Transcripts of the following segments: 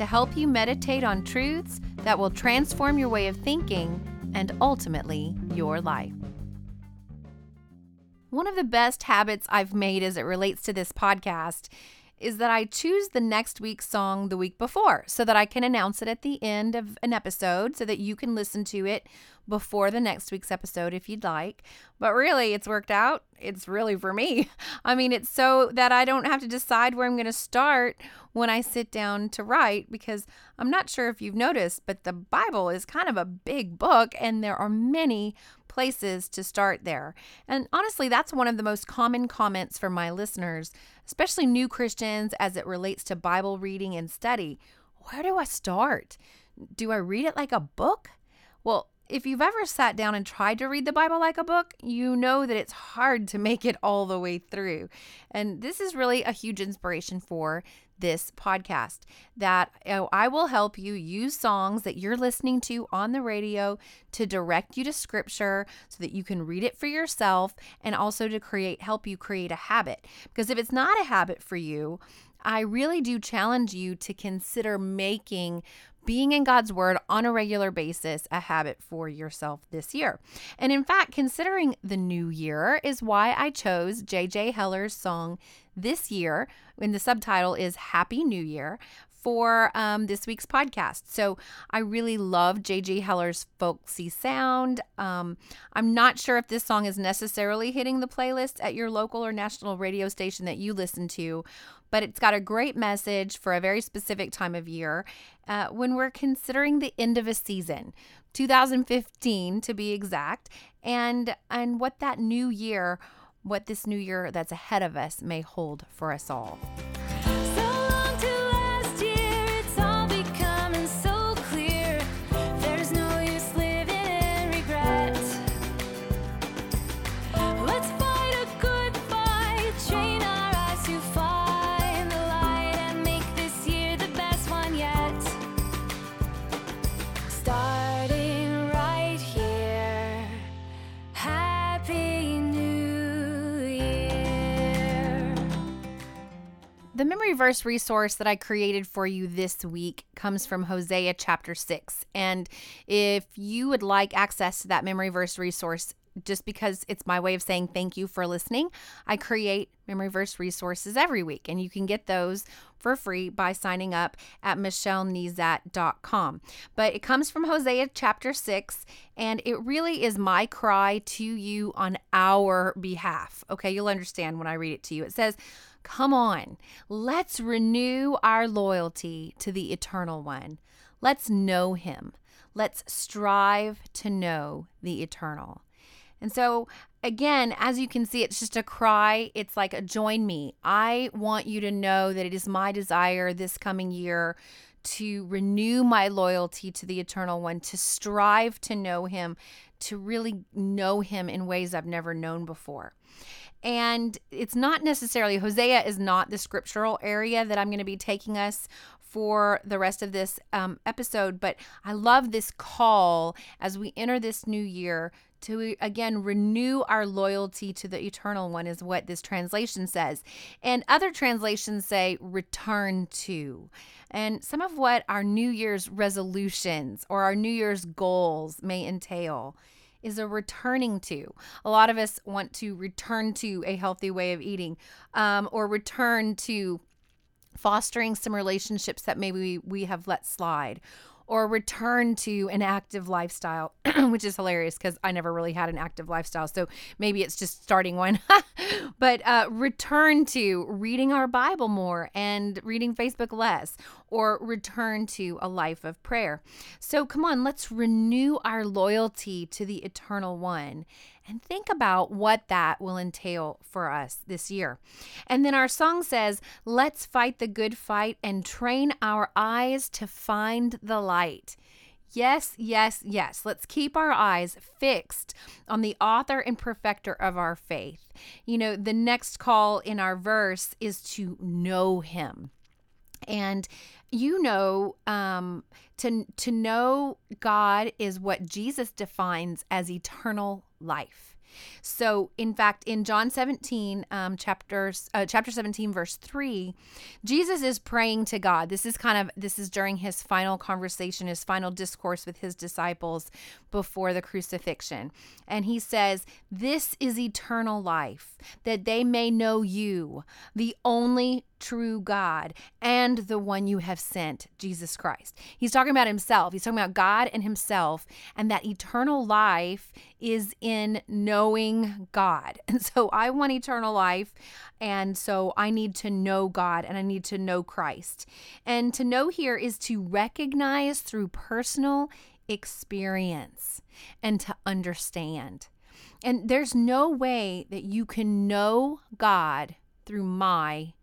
to help you meditate on truths that will transform your way of thinking and ultimately your life. One of the best habits I've made as it relates to this podcast is that I choose the next week's song the week before so that I can announce it at the end of an episode so that you can listen to it before the next week's episode if you'd like. But really, it's worked out. It's really for me. I mean, it's so that I don't have to decide where I'm going to start when I sit down to write because I'm not sure if you've noticed, but the Bible is kind of a big book and there are many places to start there. And honestly, that's one of the most common comments from my listeners, especially new Christians as it relates to Bible reading and study. Where do I start? Do I read it like a book? Well, if you've ever sat down and tried to read the Bible like a book, you know that it's hard to make it all the way through. And this is really a huge inspiration for this podcast that I will help you use songs that you're listening to on the radio to direct you to scripture so that you can read it for yourself and also to create help you create a habit. Because if it's not a habit for you, I really do challenge you to consider making being in God's Word on a regular basis a habit for yourself this year. And in fact, considering the new year is why I chose JJ Heller's song this year, and the subtitle is Happy New Year for um, this week's podcast. So I really love JJ Heller's folksy sound. Um, I'm not sure if this song is necessarily hitting the playlist at your local or national radio station that you listen to, but it's got a great message for a very specific time of year uh, when we're considering the end of a season, 2015 to be exact, and and what that new year, what this new year that's ahead of us may hold for us all. Verse resource that I created for you this week comes from Hosea chapter 6. And if you would like access to that memory verse resource, just because it's my way of saying thank you for listening, I create memory verse resources every week. And you can get those for free by signing up at michellenezat.com. But it comes from Hosea chapter 6, and it really is my cry to you on our behalf. Okay, you'll understand when I read it to you. It says, Come on, let's renew our loyalty to the Eternal One. Let's know Him. Let's strive to know the Eternal. And so, again, as you can see, it's just a cry. It's like a join me. I want you to know that it is my desire this coming year to renew my loyalty to the Eternal One, to strive to know Him, to really know Him in ways I've never known before. And it's not necessarily, Hosea is not the scriptural area that I'm going to be taking us for the rest of this um, episode, but I love this call as we enter this new year to again renew our loyalty to the eternal one is what this translation says. And other translations say return to. And some of what our new year's resolutions or our new year's goals may entail is a returning to. A lot of us want to return to a healthy way of eating um, or return to fostering some relationships that maybe we have let slide or return to an active lifestyle, which is hilarious because I never really had an active lifestyle. So maybe it's just starting one. but uh, return to reading our Bible more and reading Facebook less, or return to a life of prayer. So come on, let's renew our loyalty to the eternal one and think about what that will entail for us this year. And then our song says, Let's fight the good fight and train our eyes to find the light. Yes, yes, yes. Let's keep our eyes fixed on the author and perfecter of our faith. You know, the next call in our verse is to know him. And you know, um, to to know God is what Jesus defines as eternal life. So, in fact, in John 17, um, chapters, uh, chapter 17, verse 3, Jesus is praying to God. This is kind of, this is during his final conversation, his final discourse with his disciples before the crucifixion. And he says, This is eternal life, that they may know you, the only true God and the one you have sent, Jesus Christ. He's talking about himself. He's talking about God and himself, and that eternal life is in knowing God. And so I want eternal life, and so I need to know God and I need to know Christ. And to know here is to recognize through personal experience and to understand. And there's no way that you can know God through my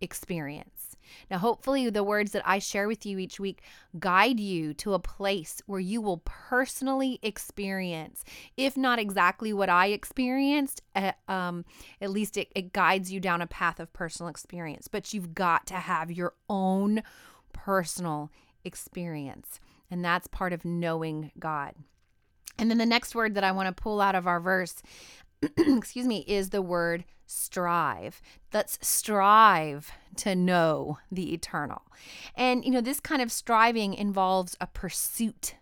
experience. Now, hopefully, the words that I share with you each week guide you to a place where you will personally experience, if not exactly what I experienced, uh, um, at least it, it guides you down a path of personal experience. But you've got to have your own personal experience. And that's part of knowing God. And then the next word that I want to pull out of our verse, excuse me, is the word strive. Let's strive to know the eternal. And, you know, this kind of striving involves a pursuit,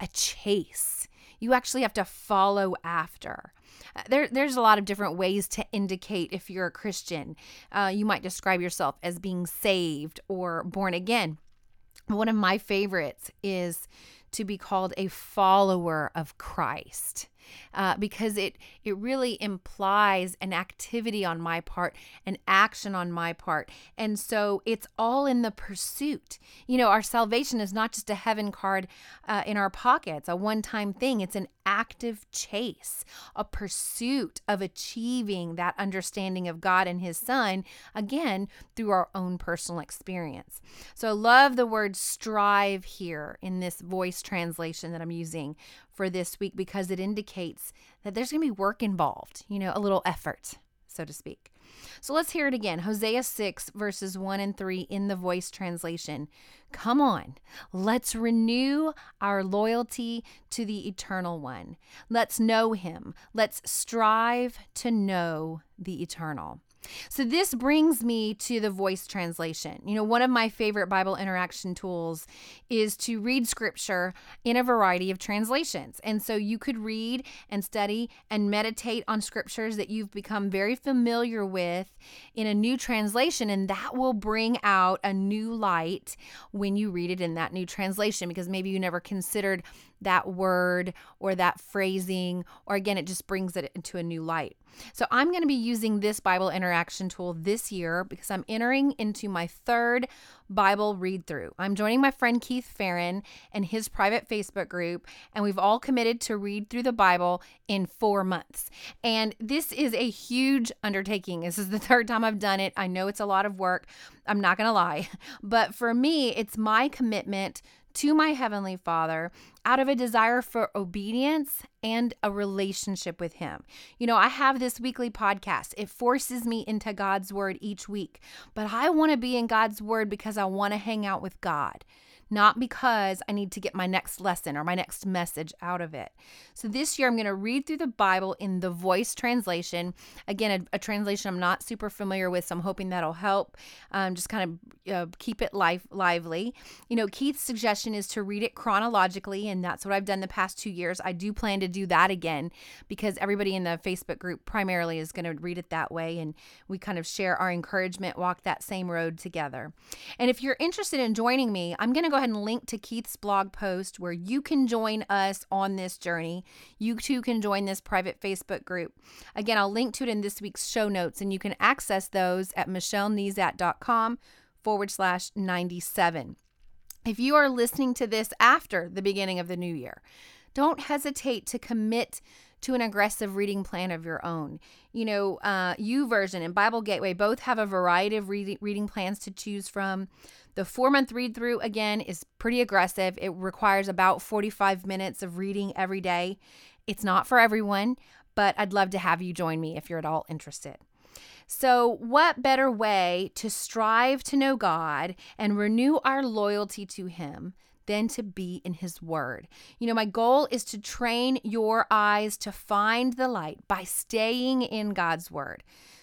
a chase. You actually have to follow after. Uh, there, there's a lot of different ways to indicate if you're a Christian. Uh, you might describe yourself as being saved or born again. One of my favorites is to be called a follower of Christ uh, because it it really implies an activity on my part, an action on my part, and so it's all in the pursuit. You know, our salvation is not just a heaven card uh, in our pockets, a one-time thing. It's an active chase, a pursuit of achieving that understanding of God and His Son again through our own personal experience. So I love the word strive here in this voice translation that I'm using for this week because it indicates that there's going to be work involved, you know, a little effort, so to speak. So let's hear it again. Hosea 6, verses 1 and 3 in the voice translation. Come on, let's renew our loyalty to the eternal one. Let's know him. Let's strive to know the eternal. So, this brings me to the voice translation. You know, one of my favorite Bible interaction tools is to read scripture in a variety of translations. And so, you could read and study and meditate on scriptures that you've become very familiar with in a new translation, and that will bring out a new light when you read it in that new translation because maybe you never considered that word or that phrasing, or again, it just brings it into a new light. So I'm going to be using this Bible interaction tool this year because I'm entering into my third Bible read through. I'm joining my friend Keith Ferrin and his private Facebook group, and we've all committed to read through the Bible in four months. And this is a huge undertaking. This is the third time I've done it. I know it's a lot of work. I'm not going to lie. But for me, it's my commitment to my Heavenly Father out of a desire for obedience and a relationship with Him. You know, I have this weekly podcast, it forces me into God's Word each week, but I want to be in God's Word because I want to hang out with God not because I need to get my next lesson or my next message out of it. So this year, I'm going to read through the Bible in the voice translation. Again, a, a translation I'm not super familiar with, so I'm hoping that'll help. Um, just kind of uh, keep it life lively. You know, Keith's suggestion is to read it chronologically, and that's what I've done the past two years. I do plan to do that again because everybody in the Facebook group primarily is going to read it that way, and we kind of share our encouragement, walk that same road together. And if you're interested in joining me, I'm going to go ahead and link to Keith's blog post where you can join us on this journey. You too can join this private Facebook group. Again, I'll link to it in this week's show notes, and you can access those at michellenezat.com forward slash 97. If you are listening to this after the beginning of the new year, don't hesitate to commit to an aggressive reading plan of your own. You know, uh, YouVersion and Bible Gateway both have a variety of reading, reading plans to choose from. The four month read through, again, is pretty aggressive. It requires about 45 minutes of reading every day. It's not for everyone, but I'd love to have you join me if you're at all interested. So, what better way to strive to know God and renew our loyalty to Him than to be in His Word? You know, my goal is to train your eyes to find the light by staying in God's Word.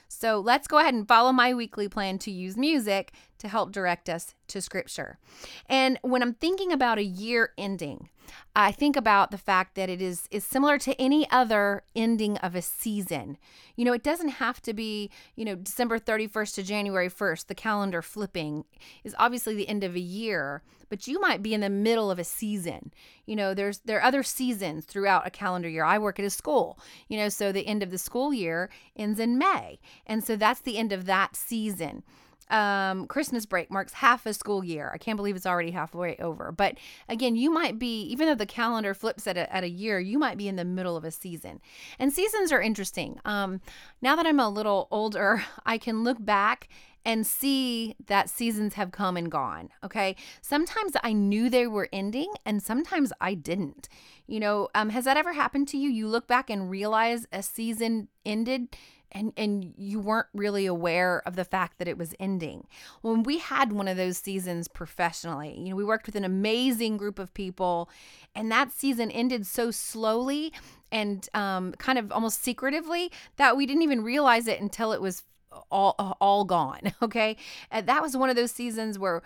So let's go ahead and follow my weekly plan to use music to help direct us to scripture. And when I'm thinking about a year ending, I think about the fact that it is is similar to any other ending of a season. You know, it doesn't have to be, you know, December 31st to January 1st. The calendar flipping is obviously the end of a year, but you might be in the middle of a season. You know, there's there are other seasons throughout a calendar year. I work at a school, you know, so the end of the school year ends in May. And so that's the end of that season um, Christmas break marks half a school year. I can't believe it's already halfway over. But again, you might be, even though the calendar flips at a, at a year, you might be in the middle of a season. And seasons are interesting. Um, now that I'm a little older, I can look back and see that seasons have come and gone. Okay. Sometimes I knew they were ending and sometimes I didn't. You know, um, has that ever happened to you? You look back and realize a season ended and and you weren't really aware of the fact that it was ending. When we had one of those seasons professionally, you know, we worked with an amazing group of people, and that season ended so slowly and um, kind of almost secretively that we didn't even realize it until it was all all gone. Okay, and that was one of those seasons where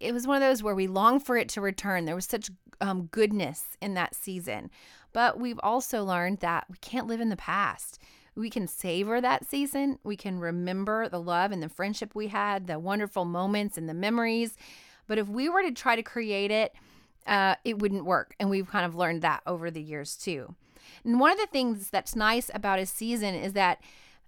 it was one of those where we longed for it to return. There was such um, goodness in that season, but we've also learned that we can't live in the past we can savor that season. We can remember the love and the friendship we had, the wonderful moments and the memories. But if we were to try to create it, uh, it wouldn't work. And we've kind of learned that over the years too. And one of the things that's nice about a season is that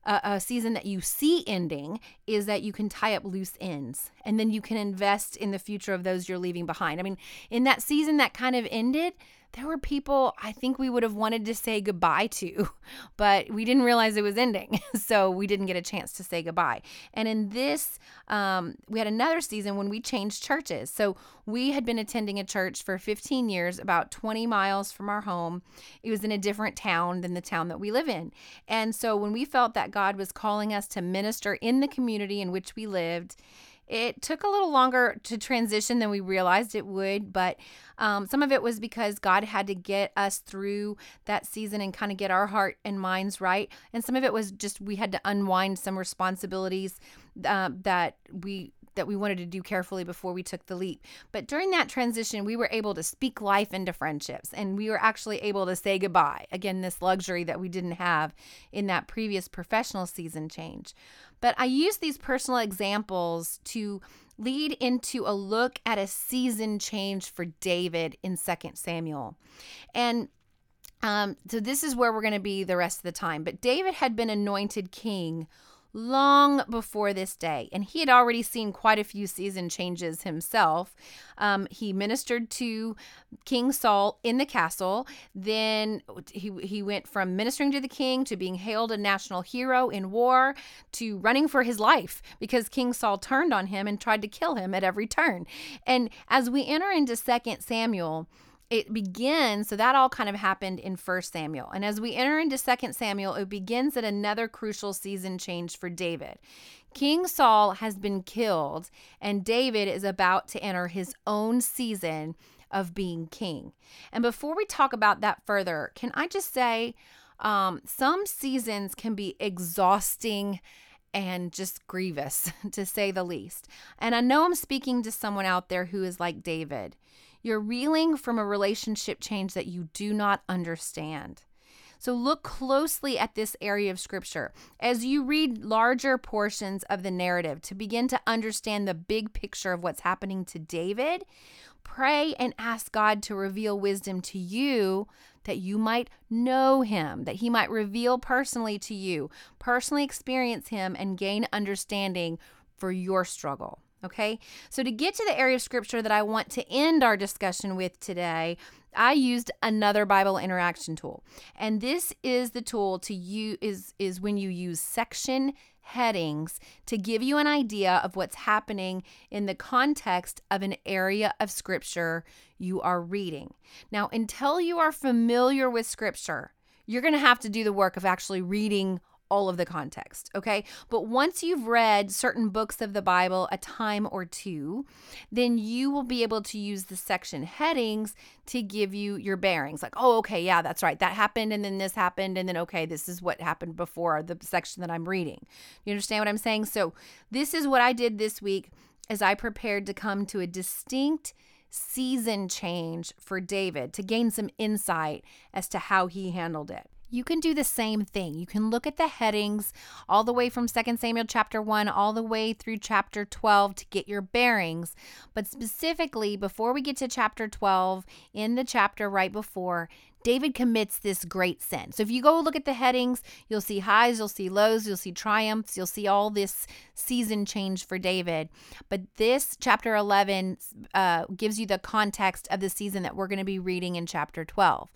uh, a season that you see ending is that you can tie up loose ends and then you can invest in the future of those you're leaving behind. I mean, in that season that kind of ended, there were people I think we would have wanted to say goodbye to, but we didn't realize it was ending. So we didn't get a chance to say goodbye. And in this, um, we had another season when we changed churches. So we had been attending a church for 15 years, about 20 miles from our home. It was in a different town than the town that we live in. And so when we felt that God was calling us to minister in the community in which we lived, it took a little longer to transition than we realized it would, but um, some of it was because God had to get us through that season and kind of get our heart and minds right. And some of it was just we had to unwind some responsibilities uh, that we that we wanted to do carefully before we took the leap. But during that transition, we were able to speak life into friendships and we were actually able to say goodbye. Again, this luxury that we didn't have in that previous professional season change. But I use these personal examples to lead into a look at a season change for David in 2 Samuel. And um, so this is where we're going to be the rest of the time. But David had been anointed king long before this day. And he had already seen quite a few season changes himself. Um, he ministered to King Saul in the castle. Then he, he went from ministering to the king to being hailed a national hero in war to running for his life because King Saul turned on him and tried to kill him at every turn. And as we enter into Second Samuel, it begins so that all kind of happened in first samuel. And as we enter into second samuel it begins at another crucial season change for david. King saul has been killed and david is about to enter his own season of being king. And before we talk about that further can i just say um, some seasons can be exhausting and just grievous to say the least. And i know i'm speaking to someone out there who is like david you're reeling from a relationship change that you do not understand. So look closely at this area of scripture as you read larger portions of the narrative to begin to understand the big picture of what's happening to David. Pray and ask God to reveal wisdom to you that you might know him, that he might reveal personally to you, personally experience him, and gain understanding for your struggle. Okay, so to get to the area of scripture that I want to end our discussion with today, I used another Bible interaction tool. And this is the tool to use is is when you use section headings to give you an idea of what's happening in the context of an area of scripture you are reading. Now, until you are familiar with scripture, you're going to have to do the work of actually reading all of the context, okay? But once you've read certain books of the Bible a time or two, then you will be able to use the section headings to give you your bearings. Like, oh, okay, yeah, that's right. That happened and then this happened and then okay, this is what happened before the section that I'm reading. You understand what I'm saying? So, this is what I did this week as I prepared to come to a distinct season change for David to gain some insight as to how he handled it you can do the same thing. You can look at the headings all the way from 2 Samuel chapter 1 all the way through chapter 12 to get your bearings. But specifically, before we get to chapter 12, in the chapter right before, David commits this great sin. So if you go look at the headings, you'll see highs, you'll see lows, you'll see triumphs, you'll see all this season change for David. But this chapter 11 uh, gives you the context of the season that we're going to be reading in chapter 12.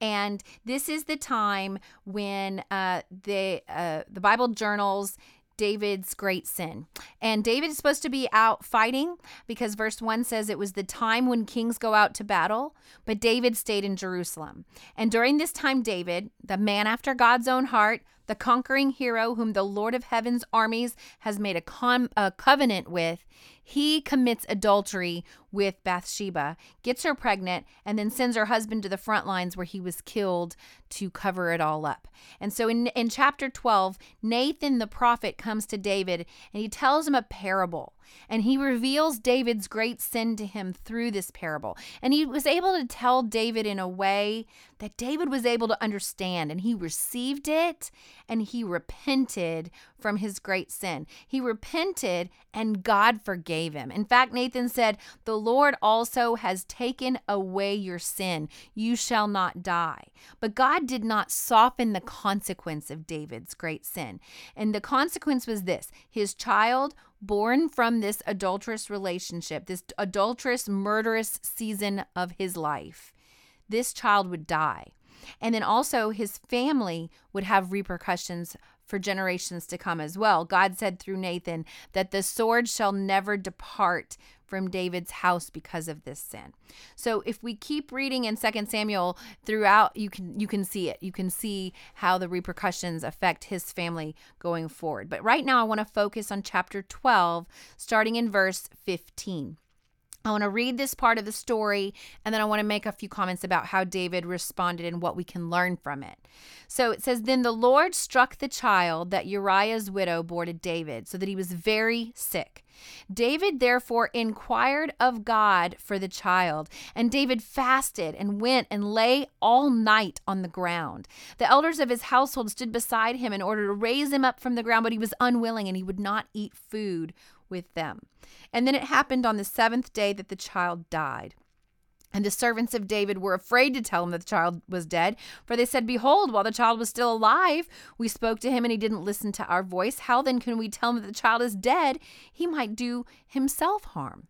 And this is the time when uh, the uh, the Bible journals David's great sin. And David is supposed to be out fighting because verse 1 says it was the time when kings go out to battle, but David stayed in Jerusalem. And during this time, David, the man after God's own heart, the conquering hero whom the Lord of heaven's armies has made a, con- a covenant with, he commits adultery with Bathsheba, gets her pregnant, and then sends her husband to the front lines where he was killed to cover it all up. And so in, in chapter 12, Nathan the prophet comes to David and he tells him a parable. And he reveals David's great sin to him through this parable. And he was able to tell David in a way that David was able to understand. And he received it and he repented from his great sin. He repented and God forgave him. In fact, Nathan said, The Lord also has taken away your sin. You shall not die. But God did not soften the consequence of David's great sin. And the consequence was this his child born from this adulterous relationship, this adulterous, murderous season of his life, this child would die. And then also his family would have repercussions for generations to come as well. God said through Nathan that the sword shall never depart from David's house because of this sin. So if we keep reading in 2 Samuel throughout you can you can see it. You can see how the repercussions affect his family going forward. But right now I want to focus on chapter 12 starting in verse 15. I want to read this part of the story and then I want to make a few comments about how David responded and what we can learn from it. So it says, Then the Lord struck the child that Uriah's widow bore to David, so that he was very sick. David therefore inquired of God for the child, and David fasted and went and lay all night on the ground. The elders of his household stood beside him in order to raise him up from the ground, but he was unwilling and he would not eat food with them. And then it happened on the seventh day that the child died. And the servants of David were afraid to tell him that the child was dead, for they said, Behold, while the child was still alive, we spoke to him and he didn't listen to our voice. How then can we tell him that the child is dead? He might do himself harm.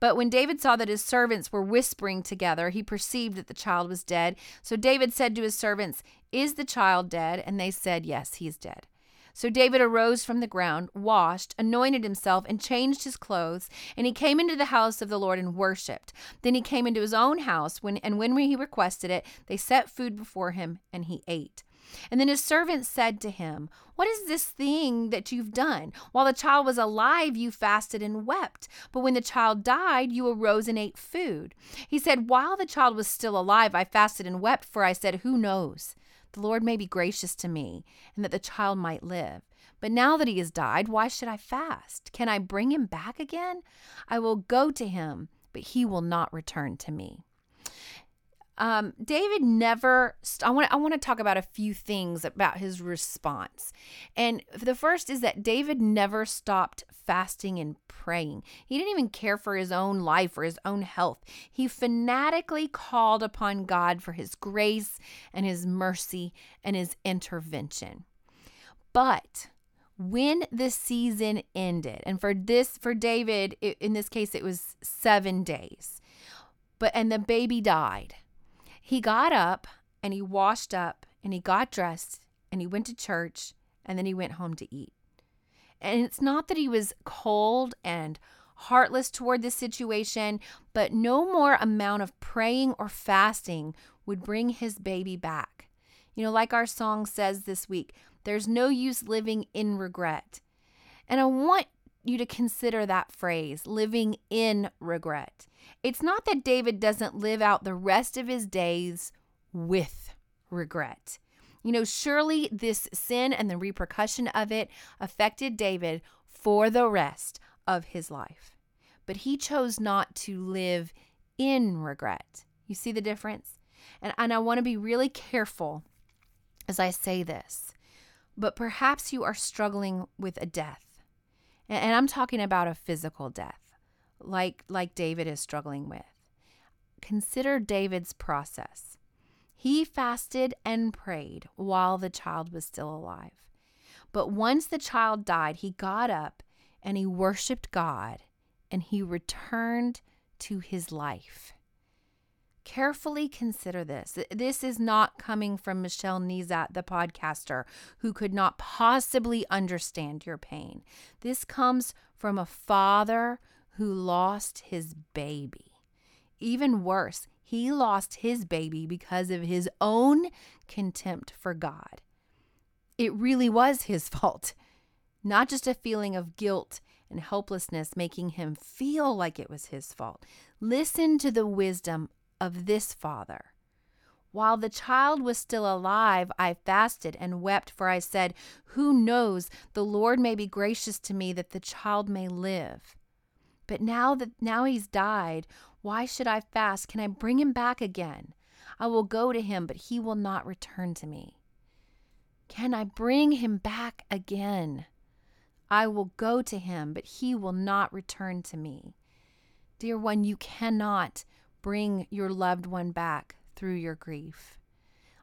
But when David saw that his servants were whispering together, he perceived that the child was dead. So David said to his servants, Is the child dead? And they said, Yes, he is dead. So David arose from the ground, washed, anointed himself, and changed his clothes, and he came into the house of the Lord and worshipped. Then he came into his own house, when, and when he requested it, they set food before him, and he ate. And then his servants said to him, What is this thing that you've done? While the child was alive, you fasted and wept. But when the child died, you arose and ate food. He said, While the child was still alive, I fasted and wept, for I said, Who knows? The Lord may be gracious to me, and that the child might live. But now that he has died, why should I fast? Can I bring him back again? I will go to him, but he will not return to me. Um, David never. I want. I want to talk about a few things about his response, and the first is that David never stopped fasting and praying. He didn't even care for his own life or his own health. He fanatically called upon God for His grace and His mercy and His intervention. But when the season ended, and for this, for David, it, in this case, it was seven days, but and the baby died. He got up and he washed up and he got dressed and he went to church and then he went home to eat. And it's not that he was cold and heartless toward this situation, but no more amount of praying or fasting would bring his baby back. You know, like our song says this week, there's no use living in regret. And I want you to consider that phrase, living in regret. It's not that David doesn't live out the rest of his days with regret. You know, surely this sin and the repercussion of it affected David for the rest of his life. But he chose not to live in regret. You see the difference? And, and I want to be really careful as I say this, but perhaps you are struggling with a death. And, I'm talking about a physical death, like, like David is struggling with. Consider David's process. He fasted and prayed while the child was still alive. But once the child died, he got up and he worshiped God and he returned to his life. Carefully consider this. This is not coming from Michelle Nezat, the podcaster, who could not possibly understand your pain. This comes from a father who lost his baby. Even worse, he lost his baby because of his own contempt for God. It really was his fault, not just a feeling of guilt and helplessness making him feel like it was his fault. Listen to the wisdom of this father. While the child was still alive, I fasted and wept, for I said, Who knows, the Lord may be gracious to me that the child may live. But now that now he's died, why should I fast? Can I bring him back again? I will go to him, but he will not return to me. Can I bring him back again? I will go to him, but he will not return to me. Dear one, you cannot bring your loved one back through your grief.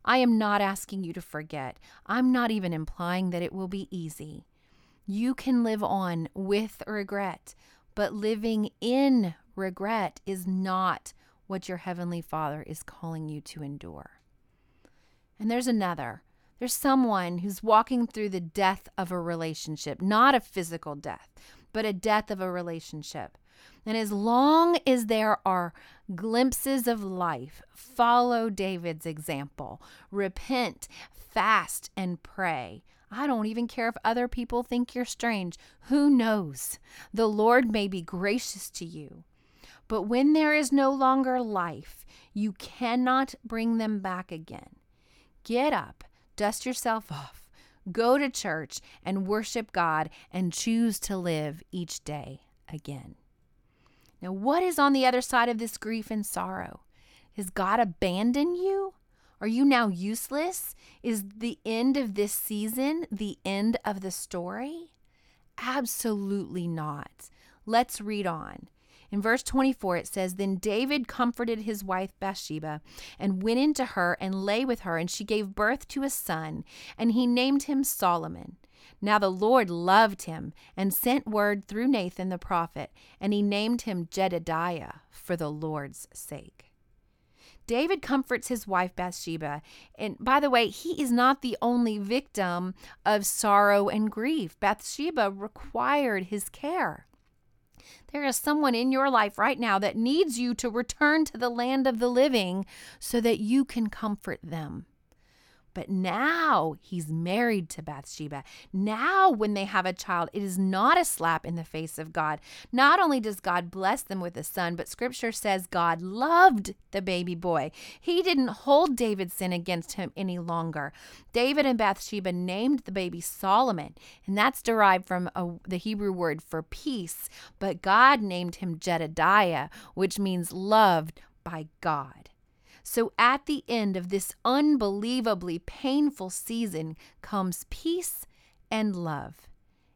I am not asking you to forget. I'm not even implying that it will be easy. You can live on with regret, but living in regret is not what your Heavenly Father is calling you to endure. And there's another. There's someone who's walking through the death of a relationship, not a physical death, but a death of a relationship. And as long as there are glimpses of life, follow David's example. Repent, fast, and pray. I don't even care if other people think you're strange. Who knows? The Lord may be gracious to you. But when there is no longer life, you cannot bring them back again. Get up, dust yourself off, go to church and worship God and choose to live each day again. Now, what is on the other side of this grief and sorrow? Has God abandoned you? Are you now useless? Is the end of this season the end of the story? Absolutely not. Let's read on. In verse 24, it says, Then David comforted his wife Bathsheba and went into her and lay with her, and she gave birth to a son, and he named him Solomon. Now the Lord loved him and sent word through Nathan the prophet, and he named him Jedediah for the Lord's sake. David comforts his wife Bathsheba. And by the way, he is not the only victim of sorrow and grief. Bathsheba required his care. There is someone in your life right now that needs you to return to the land of the living so that you can comfort them. But now he's married to Bathsheba. Now, when they have a child, it is not a slap in the face of God. Not only does God bless them with a son, but scripture says God loved the baby boy. He didn't hold David's sin against him any longer. David and Bathsheba named the baby Solomon, and that's derived from a, the Hebrew word for peace. But God named him Jedediah, which means loved by God. So at the end of this unbelievably painful season comes peace and love.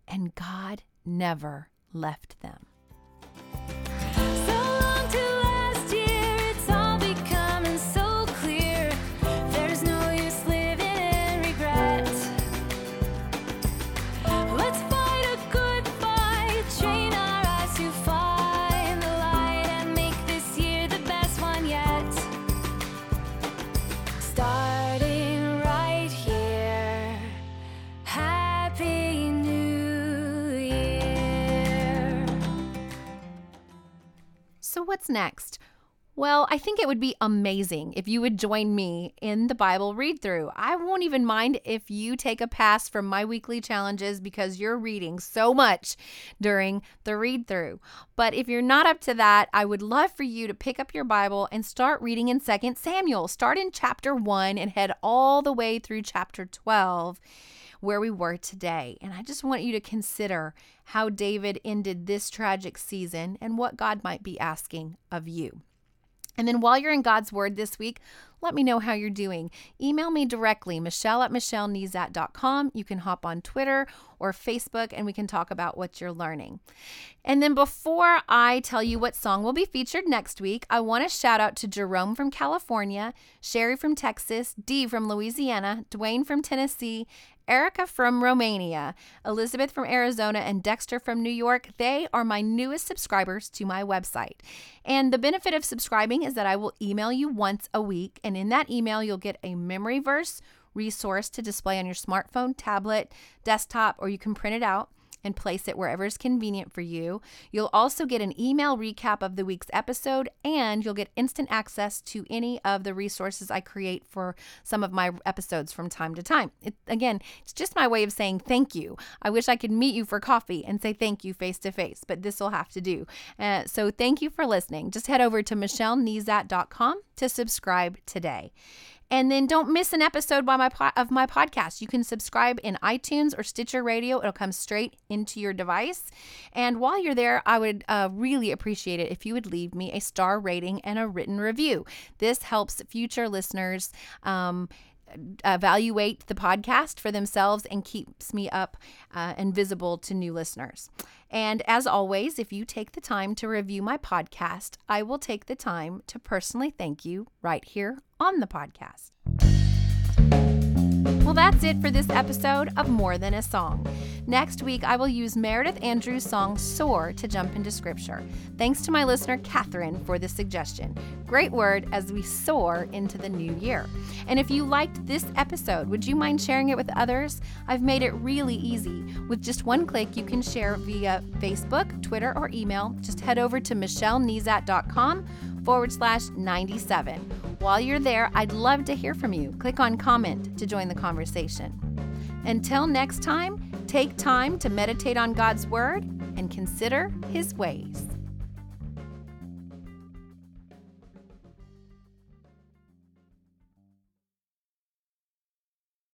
And God never left them. What's next? Well, I think it would be amazing if you would join me in the Bible read through. I won't even mind if you take a pass from my weekly challenges because you're reading so much during the read through. But if you're not up to that, I would love for you to pick up your Bible and start reading in 2 Samuel. Start in chapter 1 and head all the way through chapter 12 where we were today. And I just want you to consider how David ended this tragic season and what God might be asking of you. And then while you're in God's Word this week, let me know how you're doing. Email me directly, michelle at michellenezat.com. You can hop on Twitter or Facebook and we can talk about what you're learning. And then before I tell you what song will be featured next week, I want to shout out to Jerome from California, Sherry from Texas, Dee from Louisiana, Dwayne from Tennessee, Erica from Romania, Elizabeth from Arizona, and Dexter from New York. They are my newest subscribers to my website. And the benefit of subscribing is that I will email you once a week. And in that email, you'll get a memory verse resource to display on your smartphone, tablet, desktop, or you can print it out and place it wherever is convenient for you. You'll also get an email recap of the week's episode, and you'll get instant access to any of the resources I create for some of my episodes from time to time. It, again, it's just my way of saying thank you. I wish I could meet you for coffee and say thank you face to face, but this will have to do. Uh, so thank you for listening. Just head over to michellenezat.com to subscribe today. And then don't miss an episode by my po- of my podcast. You can subscribe in iTunes or Stitcher Radio. It'll come straight into your device. And while you're there, I would uh, really appreciate it if you would leave me a star rating and a written review. This helps future listeners. Um, evaluate the podcast for themselves and keeps me up uh, and visible to new listeners. And as always, if you take the time to review my podcast, I will take the time to personally thank you right here on the podcast. Well, that's it for this episode of More Than a Song. Next week, I will use Meredith Andrews' song Soar to jump into scripture. Thanks to my listener, Catherine, for this suggestion. Great word as we soar into the new year. And if you liked this episode, would you mind sharing it with others? I've made it really easy. With just one click, you can share via Facebook, Twitter, or email. Just head over to michellenezat.com forward slash 97. While you're there, I'd love to hear from you. Click on comment to join the conversation. Until next time, take time to meditate on God's Word and consider His ways.